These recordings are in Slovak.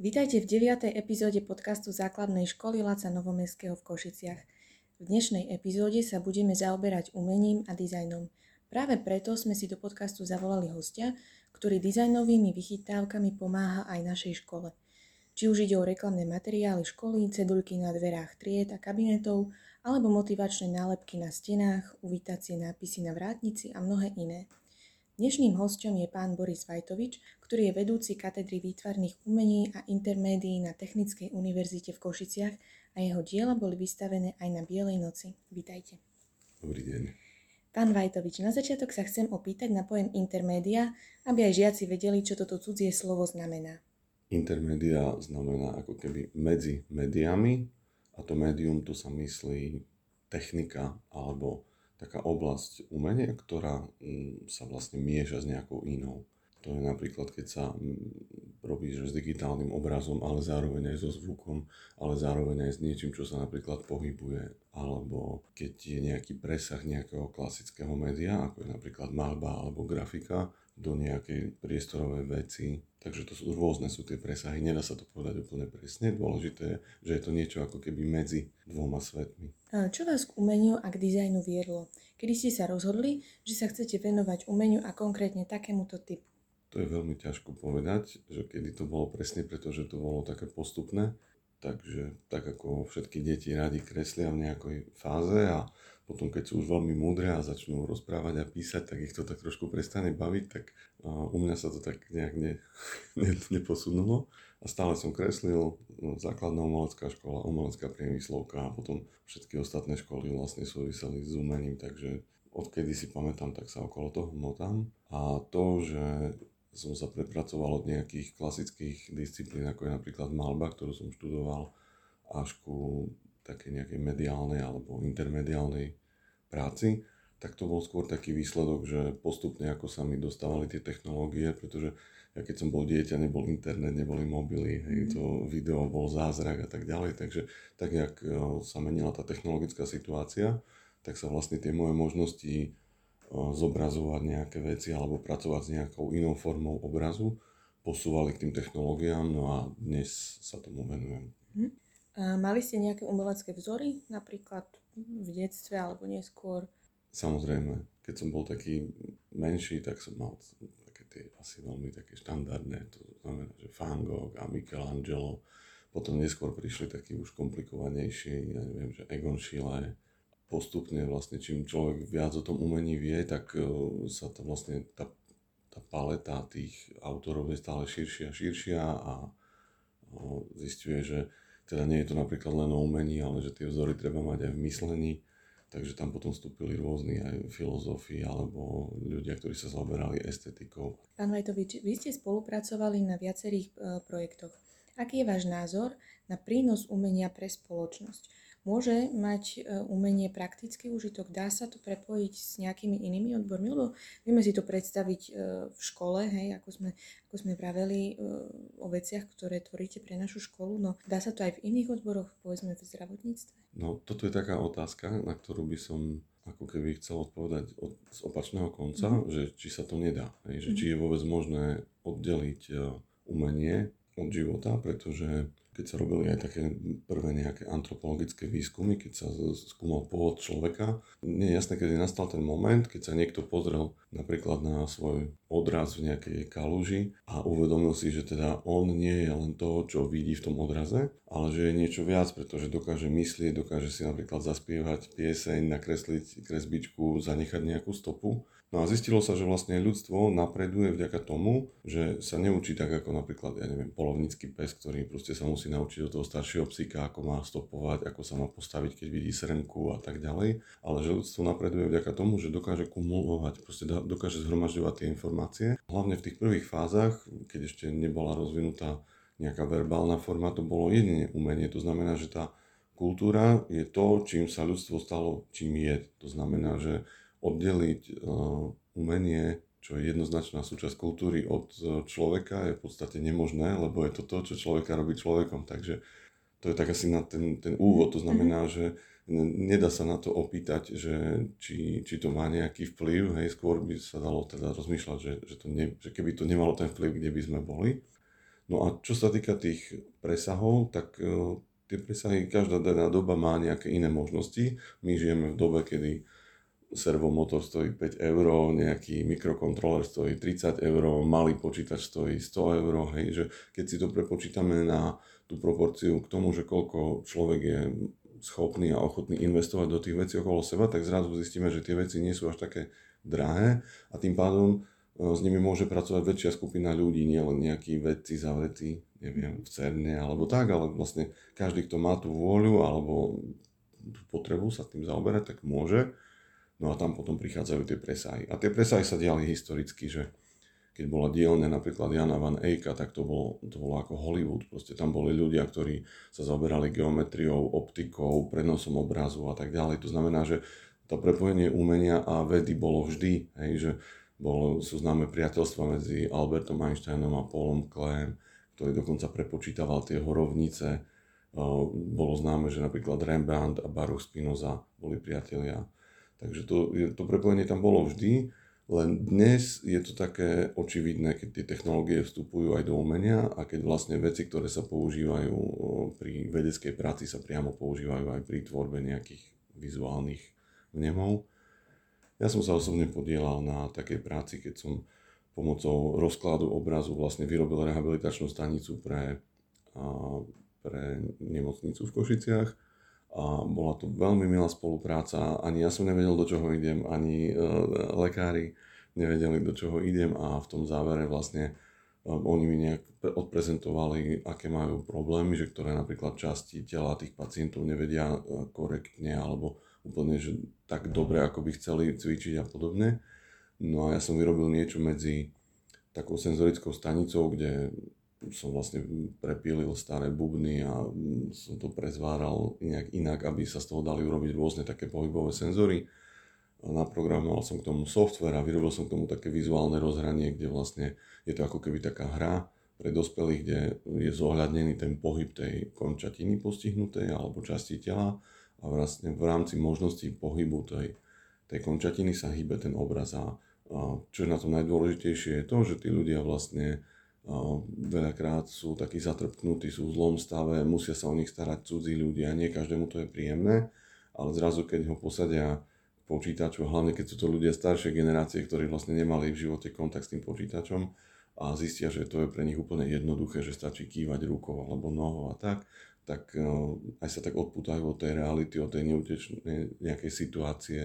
Vítajte v 9. epizóde podcastu Základnej školy Laca Novomestského v Košiciach. V dnešnej epizóde sa budeme zaoberať umením a dizajnom. Práve preto sme si do podcastu zavolali hostia, ktorý dizajnovými vychytávkami pomáha aj našej škole. Či už ide o reklamné materiály školy, cedulky na dverách tried a kabinetov, alebo motivačné nálepky na stenách, uvítacie nápisy na vrátnici a mnohé iné. Dnešným hostom je pán Boris Vajtovič, ktorý je vedúci katedry výtvarných umení a intermédií na Technickej univerzite v Košiciach a jeho diela boli vystavené aj na Bielej noci. Vítajte. Dobrý deň. Pán Vajtovič, na začiatok sa chcem opýtať na pojem intermédia, aby aj žiaci vedeli, čo toto cudzie slovo znamená. Intermédia znamená ako keby medzi médiami a to médium tu sa myslí technika alebo taká oblasť umenia, ktorá mm, sa vlastne mieša s nejakou inou. To je napríklad, keď sa mm, robíš s digitálnym obrazom, ale zároveň aj so zvukom, ale zároveň aj s niečím, čo sa napríklad pohybuje, alebo keď je nejaký presah nejakého klasického média, ako je napríklad malba alebo grafika, do nejakej priestorovej veci. Takže to sú rôzne sú tie presahy, nedá sa to povedať úplne presne. Dôležité je, že je to niečo ako keby medzi dvoma svetmi. Čo vás k umeniu a k dizajnu viedlo? Kedy ste sa rozhodli, že sa chcete venovať umeniu a konkrétne takémuto typu? To je veľmi ťažko povedať, že kedy to bolo presne, pretože to bolo také postupné. Takže tak ako všetky deti radi kreslia v nejakej fáze a potom keď sú už veľmi múdre a začnú rozprávať a písať, tak ich to tak trošku prestane baviť, tak u mňa sa to tak nejak ne, ne, neposunulo. A stále som kreslil, no, základná umelecká škola, umelecká priemyslovka a potom všetky ostatné školy vlastne súviseli s umením, takže odkedy si pamätám, tak sa okolo toho motám. A to, že som sa prepracoval od nejakých klasických disciplín, ako je napríklad malba, ktorú som študoval, až ku také nejakej mediálnej alebo intermediálnej práci, tak to bol skôr taký výsledok, že postupne ako sa mi dostávali tie technológie, pretože ja keď som bol dieťa, nebol internet, neboli mobily, hej, mhm. to video bol zázrak a tak ďalej, takže tak, jak e, sa menila tá technologická situácia, tak sa vlastne tie moje možnosti zobrazovať nejaké veci alebo pracovať s nejakou inou formou obrazu posúvali k tým technológiám, no a dnes sa tomu venujem. Hm. A mali ste nejaké umelecké vzory, napríklad v detstve alebo neskôr? Samozrejme, keď som bol taký menší, tak som mal také tie asi veľmi také štandardné, to znamená, že Van Gogh a Michelangelo. Potom neskôr prišli takí už komplikovanejší, ja neviem, že Egon Schiele. Postupne vlastne, čím človek viac o tom umení vie, tak e, sa to vlastne tá, tá paleta tých autorov je stále širšia a širšia a zistuje, že teda nie je to napríklad len o umení, ale že tie vzory treba mať aj v myslení. Takže tam potom vstúpili rôzni aj filozofi alebo ľudia, ktorí sa zaoberali estetikou. Pán Vajtovič, vy ste spolupracovali na viacerých e, projektoch. Aký je váš názor na prínos umenia pre spoločnosť? Môže mať e, umenie praktický užitok? Dá sa to prepojiť s nejakými inými odbormi? Lebo vieme si to predstaviť e, v škole, hej, ako sme, ako sme praveli e, o veciach, ktoré tvoríte pre našu školu, no dá sa to aj v iných odboroch, povedzme v zdravotníctve? No, toto je taká otázka, na ktorú by som ako keby chcel odpovedať od, z opačného konca, mm. že či sa to nedá, hej, že mm. či je vôbec možné oddeliť umenie od života, pretože keď sa robili aj také prvé nejaké antropologické výskumy, keď sa skúmal pôvod človeka, nie je jasné, kedy nastal ten moment, keď sa niekto pozrel napríklad na svoj odraz v nejakej kaluži a uvedomil si, že teda on nie je len to, čo vidí v tom odraze, ale že je niečo viac, pretože dokáže myslieť, dokáže si napríklad zaspievať pieseň, nakresliť kresbičku, zanechať nejakú stopu No a zistilo sa, že vlastne ľudstvo napreduje vďaka tomu, že sa neučí tak ako napríklad, ja neviem, polovnícky pes, ktorý proste sa musí naučiť od toho staršieho psíka, ako má stopovať, ako sa má postaviť, keď vidí srnku a tak ďalej. Ale že ľudstvo napreduje vďaka tomu, že dokáže kumulovať, proste dokáže zhromažďovať tie informácie. Hlavne v tých prvých fázach, keď ešte nebola rozvinutá nejaká verbálna forma, to bolo jedine umenie. To znamená, že tá kultúra je to, čím sa ľudstvo stalo, čím je. To znamená, že oddeliť uh, umenie, čo je jednoznačná súčasť kultúry od uh, človeka, je v podstate nemožné, lebo je to to, čo človeka robí človekom. Takže to je tak asi na ten, ten úvod. To znamená, mhm. že nedá sa na to opýtať, že či, či to má nejaký vplyv, hej, skôr by sa dalo teda rozmýšľať, že, že, to ne, že keby to nemalo ten vplyv, kde by sme boli. No a čo sa týka tých presahov, tak uh, tie presahy, každá daná doba má nejaké iné možnosti. My žijeme v dobe, kedy servomotor stojí 5 eur, nejaký mikrokontroler stojí 30 eur, malý počítač stojí 100 eur, hej, že keď si to prepočítame na tú proporciu k tomu, že koľko človek je schopný a ochotný investovať do tých vecí okolo seba, tak zrazu zistíme, že tie veci nie sú až také drahé a tým pádom e, s nimi môže pracovať väčšia skupina ľudí, nielen nejakí vedci zavretí, neviem, v CERNE alebo tak, ale vlastne každý, kto má tú vôľu alebo tú potrebu sa tým zaoberať, tak môže. No a tam potom prichádzajú tie presahy. A tie presahy sa diali historicky, že keď bola dielňa napríklad Jana Van Eyka, tak to bolo, to bolo ako Hollywood. Proste tam boli ľudia, ktorí sa zaoberali geometriou, optikou, prenosom obrazu a tak ďalej. To znamená, že to prepojenie umenia a vedy bolo vždy, hej, že bolo, sú známe priateľstva medzi Albertom Einsteinom a Paulom Kleem, ktorý dokonca prepočítaval tie horovnice. Bolo známe, že napríklad Rembrandt a Baruch Spinoza boli priatelia. Takže to, to prepojenie tam bolo vždy, len dnes je to také očividné, keď tie technológie vstupujú aj do umenia a keď vlastne veci, ktoré sa používajú pri vedeckej práci, sa priamo používajú aj pri tvorbe nejakých vizuálnych vnemov. Ja som sa osobne podielal na takej práci, keď som pomocou rozkladu obrazu vlastne vyrobil rehabilitačnú stanicu pre, pre nemocnicu v Košiciach a bola to veľmi milá spolupráca. Ani ja som nevedel, do čoho idem, ani e, lekári nevedeli, do čoho idem a v tom závere vlastne e, oni mi nejak odprezentovali, aké majú problémy, že ktoré napríklad časti tela tých pacientov nevedia e, korektne alebo úplne že tak dobre, ako by chceli cvičiť a podobne. No a ja som vyrobil niečo medzi takou senzorickou stanicou, kde som vlastne prepílil staré bubny a som to prezváral nejak inak, aby sa z toho dali urobiť rôzne také pohybové senzory. Naprogramoval som k tomu software a vyrobil som k tomu také vizuálne rozhranie, kde vlastne je to ako keby taká hra pre dospelých, kde je zohľadnený ten pohyb tej končatiny postihnutej alebo časti tela a vlastne v rámci možností pohybu tej, tej končatiny sa hýbe ten obraz a, a čo je na tom najdôležitejšie je to, že tí ľudia vlastne veľakrát sú takí zatrpknutí, sú v zlom stave, musia sa o nich starať cudzí ľudia, nie každému to je príjemné, ale zrazu keď ho posadia k počítaču, hlavne keď sú to ľudia staršej generácie, ktorí vlastne nemali v živote kontakt s tým počítačom a zistia, že to je pre nich úplne jednoduché, že stačí kývať rukou alebo nohou a tak, tak aj sa tak odputajú od tej reality, od tej neutečnej nejakej situácie,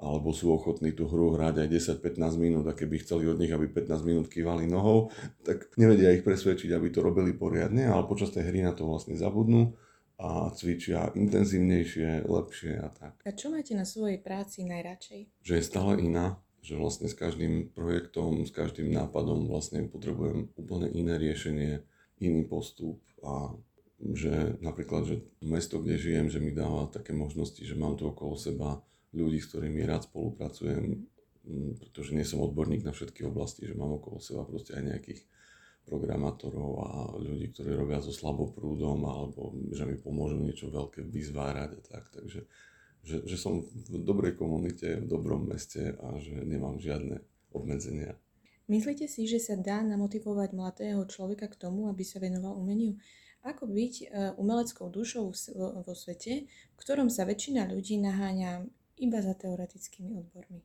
alebo sú ochotní tú hru hrať aj 10-15 minút a keby chceli od nich, aby 15 minút kývali nohou, tak nevedia ich presvedčiť, aby to robili poriadne, ale počas tej hry na to vlastne zabudnú a cvičia intenzívnejšie, lepšie a tak. A čo máte na svojej práci najradšej? Že je stále iná, že vlastne s každým projektom, s každým nápadom vlastne potrebujem úplne iné riešenie, iný postup a že napríklad, že mesto, kde žijem, že mi dáva také možnosti, že mám tu okolo seba ľudí, s ktorými rád spolupracujem, pretože nie som odborník na všetky oblasti, že mám okolo seba proste aj nejakých programátorov a ľudí, ktorí robia so slaboprúdom alebo že mi pomôžu niečo veľké vyzvárať a tak. Takže že, že som v dobrej komunite, v dobrom meste a že nemám žiadne obmedzenia. Myslíte si, že sa dá namotivovať mladého človeka k tomu, aby sa venoval umeniu? Ako byť e, umeleckou dušou vo svete, v ktorom sa väčšina ľudí naháňa iba za teoretickými odbormi.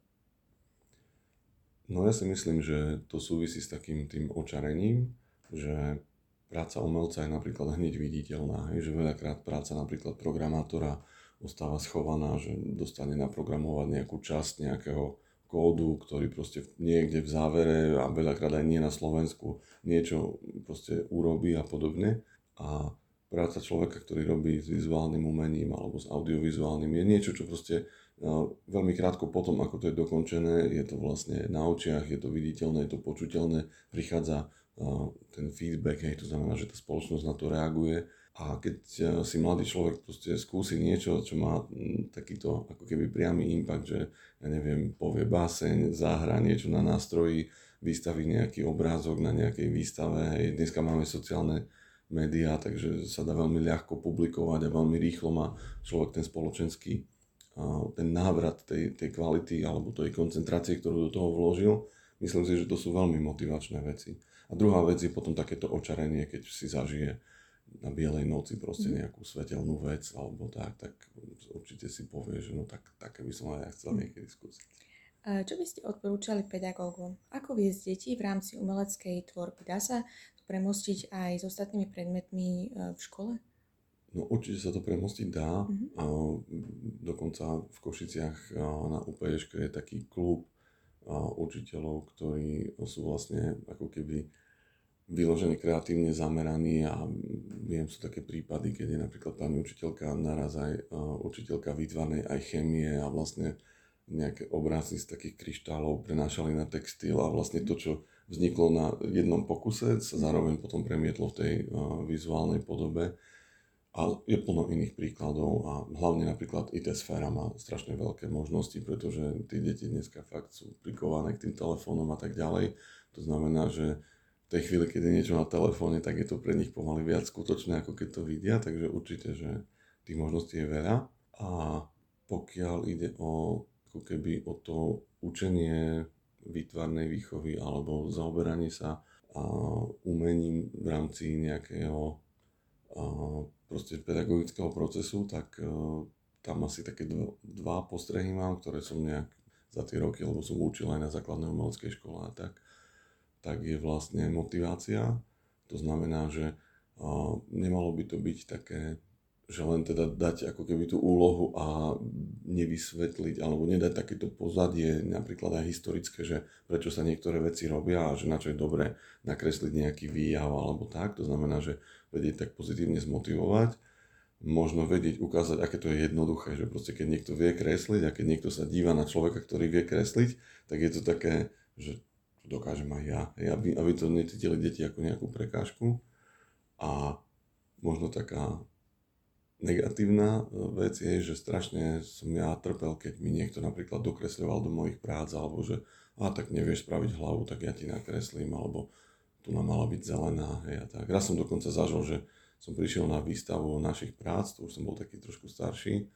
No ja si myslím, že to súvisí s takým tým očarením, že práca umelca je napríklad hneď viditeľná, hej, že veľakrát práca napríklad programátora ostáva schovaná, že dostane naprogramovať nejakú časť nejakého kódu, ktorý proste niekde v závere a veľakrát aj nie na Slovensku niečo proste urobí a podobne. A práca človeka, ktorý robí s vizuálnym umením alebo s audiovizuálnym je niečo, čo proste veľmi krátko potom, ako to je dokončené, je to vlastne na očiach, je to viditeľné, je to počuteľné, prichádza ten feedback, hej, to znamená, že tá spoločnosť na to reaguje. A keď si mladý človek proste skúsi niečo, čo má takýto ako keby priamy impact, že ja neviem, povie báseň, zahra niečo na nástroji, vystaví nejaký obrázok na nejakej výstave, hej, dneska máme sociálne médiá, takže sa dá veľmi ľahko publikovať a veľmi rýchlo má človek ten spoločenský ten návrat tej, tej kvality alebo tej koncentrácie, ktorú do toho vložil myslím si, že to sú veľmi motivačné veci. A druhá vec je potom takéto očarenie, keď si zažije na bielej noci proste mhm. nejakú svetelnú vec alebo tak, tak určite si povie, že no tak, také by som aj ja chcel mhm. niekedy skúsiť. Čo by ste odporúčali pedagógom? Ako viesť deti v rámci umeleckej tvorby? Dá sa premostiť aj s ostatnými predmetmi e, v škole? No určite sa to premostiť dá. Mm-hmm. A dokonca v Košiciach na UPŠ je taký klub učiteľov, ktorí sú vlastne ako keby vyložený kreatívne zameraní a viem, sú také prípady, keď je napríklad pani učiteľka naraz aj učiteľka výtvarnej aj chémie a vlastne nejaké obrazy z takých kryštálov prenášali na textil a vlastne to, čo vzniklo na jednom pokuse, sa zároveň potom premietlo v tej vizuálnej podobe. A je plno iných príkladov a hlavne napríklad IT sféra má strašne veľké možnosti, pretože tí deti dneska fakt sú prikované k tým telefónom a tak ďalej. To znamená, že v tej chvíli, keď je niečo na telefóne, tak je to pre nich pomaly viac skutočné, ako keď to vidia, takže určite, že tých možností je veľa. A pokiaľ ide o, ako keby o to učenie výtvarnej výchovy alebo zaoberanie sa a umením v rámci nejakého proste pedagogického procesu, tak a, tam asi také dva, postrehy mám, ktoré som nejak za tie roky, lebo som učil aj na základnej umeleckej škole a tak, tak je vlastne motivácia. To znamená, že nemalo by to byť také, že len teda dať ako keby tú úlohu a nevysvetliť alebo nedať takéto pozadie, napríklad aj historické, že prečo sa niektoré veci robia a že na čo je dobré nakresliť nejaký výjav alebo tak. To znamená, že vedieť tak pozitívne zmotivovať, možno vedieť ukázať, aké to je jednoduché, že proste keď niekto vie kresliť a keď niekto sa díva na človeka, ktorý vie kresliť, tak je to také, že dokážem aj ja. Aby, aby to necítili deti ako nejakú prekážku. A možno taká negatívna vec je, že strašne som ja trpel, keď mi niekto napríklad dokresľoval do mojich prác, alebo že a tak nevieš spraviť hlavu, tak ja ti nakreslím, alebo tu nám mala byť zelená. Hej, a tak. Raz som dokonca zažil, že som prišiel na výstavu našich prác, to už som bol taký trošku starší,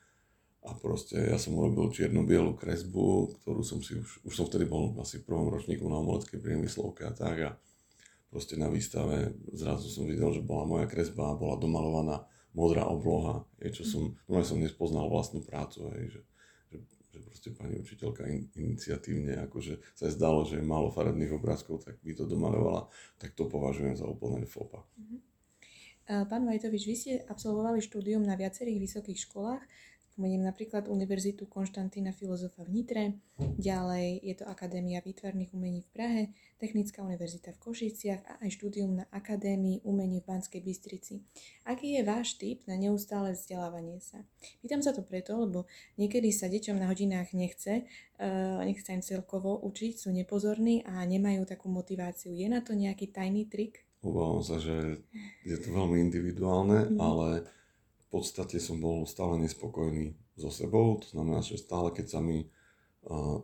a proste ja som urobil čierno-bielu kresbu, ktorú som si už, už som vtedy bol asi v prvom ročníku na umeleckej priemyslovke a tak a proste na výstave zrazu som videl, že bola moja kresba a bola domalovaná modrá obloha, je, čo som, no som nespoznal vlastnú prácu, hej, že, že, že proste pani učiteľka in, iniciatívne, akože sa je zdalo, že je málo farebných obrázkov, tak by to domalovala, tak to považujem za úplne fopa. Mhm. Pán Vajtovič, vy ste absolvovali štúdium na viacerých vysokých školách. Spomeniem napríklad Univerzitu Konštantína Filozofa v Nitre, ďalej je to Akadémia výtvarných umení v Prahe, Technická univerzita v Košiciach a aj štúdium na Akadémii umení v Banskej Bystrici. Aký je váš typ na neustále vzdelávanie sa? Pýtam sa to preto, lebo niekedy sa deťom na hodinách nechce, uh, nechce sa im celkovo učiť, sú nepozorní a nemajú takú motiváciu. Je na to nejaký tajný trik? Obávam sa, že je to veľmi individuálne, mm. ale podstate som bol stále nespokojný so sebou, to znamená, že stále keď sa mi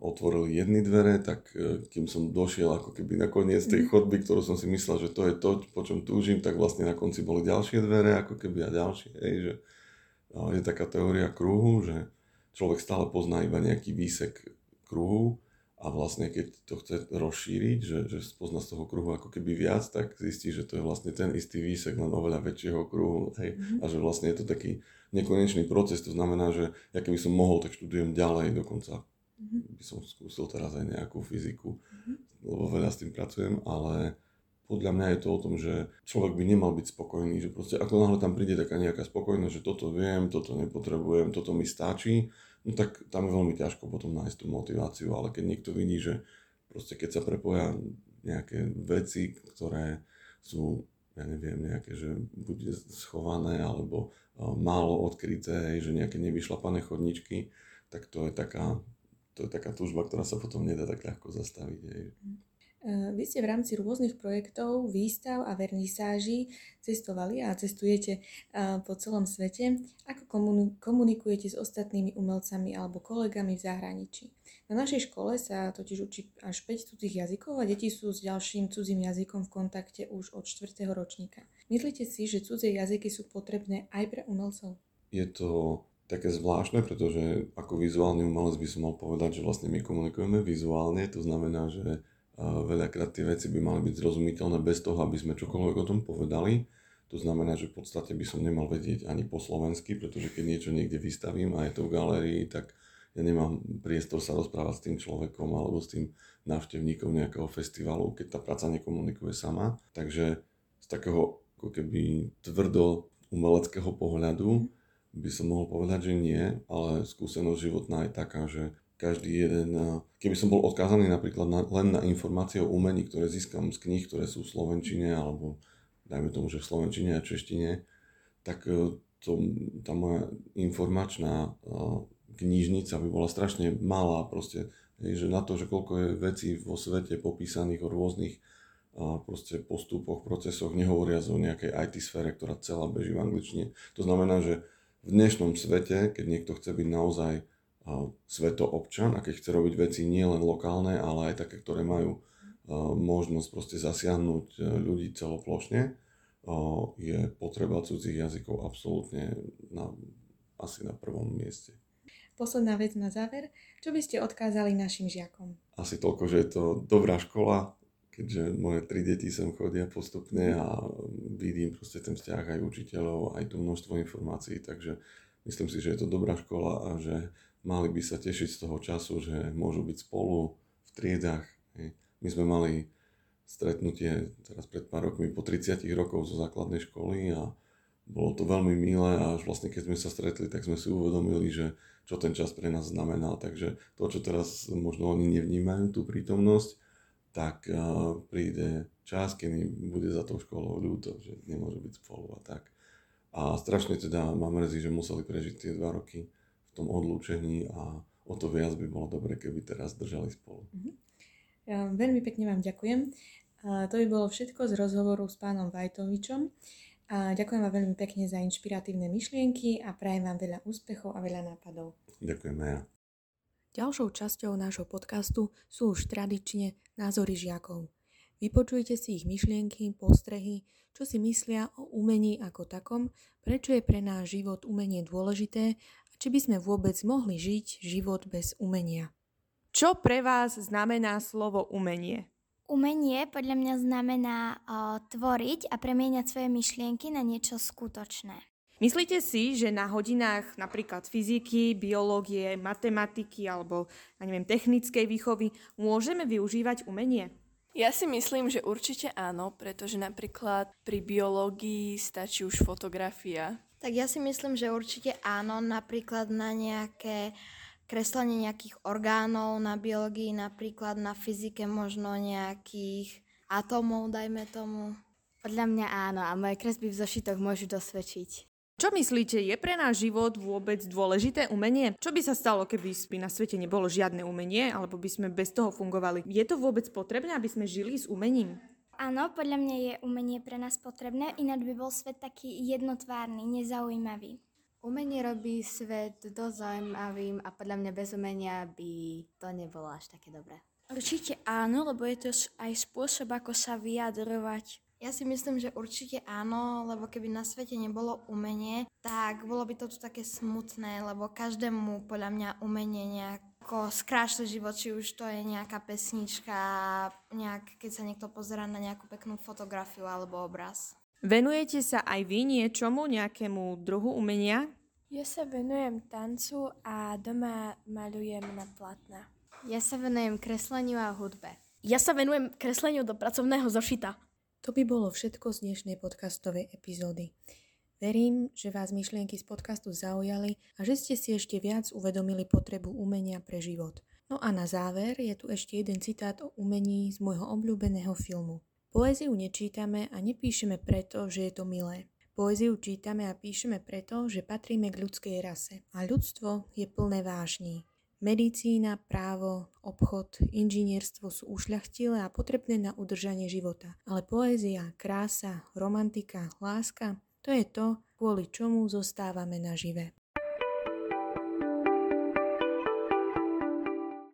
otvorili jedny dvere, tak e, kým som došiel ako keby na koniec tej mhm. chodby, ktorú som si myslel, že to je to, po čom túžim, tak vlastne na konci boli ďalšie dvere, ako keby a ďalšie. Hej, že je taká teória kruhu, že človek stále pozná iba nejaký výsek kruhu a vlastne keď to chce rozšíriť, že, že spozna z toho kruhu ako keby viac, tak zistí, že to je vlastne ten istý výsek len oveľa väčšieho kruhu hej? Mm-hmm. a že vlastne je to taký nekonečný proces, to znamená, že ja keby som mohol, tak študujem ďalej dokonca. Mm-hmm. By som skúsil teraz aj nejakú fyziku, mm-hmm. lebo veľa s tým pracujem, ale podľa mňa je to o tom, že človek by nemal byť spokojný, že proste ako náhle tam príde taká nejaká spokojnosť, že toto viem, toto nepotrebujem, toto mi stačí, no tak tam je veľmi ťažko potom nájsť tú motiváciu, ale keď niekto vidí, že proste keď sa prepoja nejaké veci, ktoré sú, ja neviem, nejaké, že bude schované alebo málo odkryté, že nejaké nevyšlapané chodničky, tak to je taká, to je taká túžba, ktorá sa potom nedá tak ľahko zastaviť. Hej. Eh, vy ste v rámci rôznych projektov, výstav a vernisáží cestovali a cestujete eh, po celom svete. Ako komunikujete s ostatnými umelcami alebo kolegami v zahraničí? Na našej škole sa totiž učí až 5 cudzích jazykov a deti sú s ďalším cudzím jazykom v kontakte už od 4. ročníka. Myslíte si, že cudzie jazyky sú potrebné aj pre umelcov? Je to také zvláštne, pretože ako vizuálny umelec by som mal povedať, že vlastne my komunikujeme vizuálne, to znamená, že veľakrát tie veci by mali byť zrozumiteľné bez toho, aby sme čokoľvek o tom povedali. To znamená, že v podstate by som nemal vedieť ani po slovensky, pretože keď niečo niekde vystavím a je to v galérii, tak ja nemám priestor sa rozprávať s tým človekom alebo s tým návštevníkom nejakého festivalu, keď tá práca nekomunikuje sama. Takže z takého ako keby tvrdo umeleckého pohľadu by som mohol povedať, že nie, ale skúsenosť životná je taká, že každý jeden, keby som bol odkázaný napríklad na, len na informácie o umení, ktoré získam z kníh, ktoré sú v Slovenčine, alebo dajme tomu, že v Slovenčine a Češtine, tak e, to, tá moja informačná e, knižnica by bola strašne malá proste, že na to, že koľko je vecí vo svete popísaných o rôznych proste postupoch, procesoch, nehovoriac o nejakej IT sfére, ktorá celá beží v angličtine. To znamená, že v dnešnom svete, keď niekto chce byť naozaj svetoobčan a keď chce robiť veci nielen lokálne, ale aj také, ktoré majú možnosť proste zasiahnuť e, ľudí celoplošne, je potreba cudzích jazykov absolútne na, asi na prvom mieste. Posledná vec na záver. Čo by ste odkázali našim žiakom? Asi toľko, že je to dobrá škola, keďže moje tri deti sem chodia postupne a vidím proste ten vzťah aj učiteľov, aj tu množstvo informácií, takže myslím si, že je to dobrá škola a že mali by sa tešiť z toho času, že môžu byť spolu v triedách. My sme mali stretnutie teraz pred pár rokmi po 30 rokov zo základnej školy a bolo to veľmi milé a až vlastne keď sme sa stretli, tak sme si uvedomili, že čo ten čas pre nás znamenal. Takže to, čo teraz možno oni nevnímajú, tú prítomnosť, tak uh, príde čas, kedy bude za tou školou ľúto, že nemôže byť spolu a tak. A strašne teda ma mrzí, že museli prežiť tie dva roky tom odlúčení a o to viac by bolo dobre, keby teraz držali spolu. Mm-hmm. Ja veľmi pekne vám ďakujem. A to by bolo všetko z rozhovoru s pánom Vajtovičom. A ďakujem vám veľmi pekne za inšpiratívne myšlienky a prajem vám veľa úspechov a veľa nápadov. Ďakujem ja. Ďalšou časťou nášho podcastu sú už tradične názory žiakov. Vypočujte si ich myšlienky, postrehy, čo si myslia o umení ako takom, prečo je pre náš život umenie dôležité či by sme vôbec mohli žiť život bez umenia. Čo pre vás znamená slovo umenie? Umenie podľa mňa znamená o, tvoriť a premieňať svoje myšlienky na niečo skutočné. Myslíte si, že na hodinách napríklad fyziky, biológie, matematiky alebo ja neviem, technickej výchovy môžeme využívať umenie? Ja si myslím, že určite áno, pretože napríklad pri biológii stačí už fotografia. Tak ja si myslím, že určite áno, napríklad na nejaké kreslenie nejakých orgánov, na biológii, napríklad na fyzike možno nejakých atómov, dajme tomu. Podľa mňa áno a moje kresby v zošitoch môžu dosvedčiť. Čo myslíte, je pre náš život vôbec dôležité umenie? Čo by sa stalo, keby by na svete nebolo žiadne umenie, alebo by sme bez toho fungovali? Je to vôbec potrebné, aby sme žili s umením? Áno, podľa mňa je umenie pre nás potrebné, ináč by bol svet taký jednotvárny, nezaujímavý. Umenie robí svet dosť zaujímavým a podľa mňa bez umenia by to nebolo až také dobré. Určite áno, lebo je to aj spôsob, ako sa vyjadrovať. Ja si myslím, že určite áno, lebo keby na svete nebolo umenie, tak bolo by to tu také smutné, lebo každému podľa mňa umenie nejako skrášli život, či už to je nejaká pesnička, nejak, keď sa niekto pozera na nejakú peknú fotografiu alebo obraz. Venujete sa aj vy niečomu, nejakému druhu umenia? Ja sa venujem tancu a doma malujem na platna. Ja sa venujem kresleniu a hudbe. Ja sa venujem kresleniu do pracovného zošita. To by bolo všetko z dnešnej podcastovej epizódy. Verím, že vás myšlienky z podcastu zaujali a že ste si ešte viac uvedomili potrebu umenia pre život. No a na záver je tu ešte jeden citát o umení z môjho obľúbeného filmu. Poéziu nečítame a nepíšeme preto, že je to milé. Poéziu čítame a píšeme preto, že patríme k ľudskej rase. A ľudstvo je plné vážní. Medicína, právo, obchod, inžinierstvo sú ušľachtilé a potrebné na udržanie života. Ale poézia, krása, romantika, láska, to je to, kvôli čomu zostávame nažive.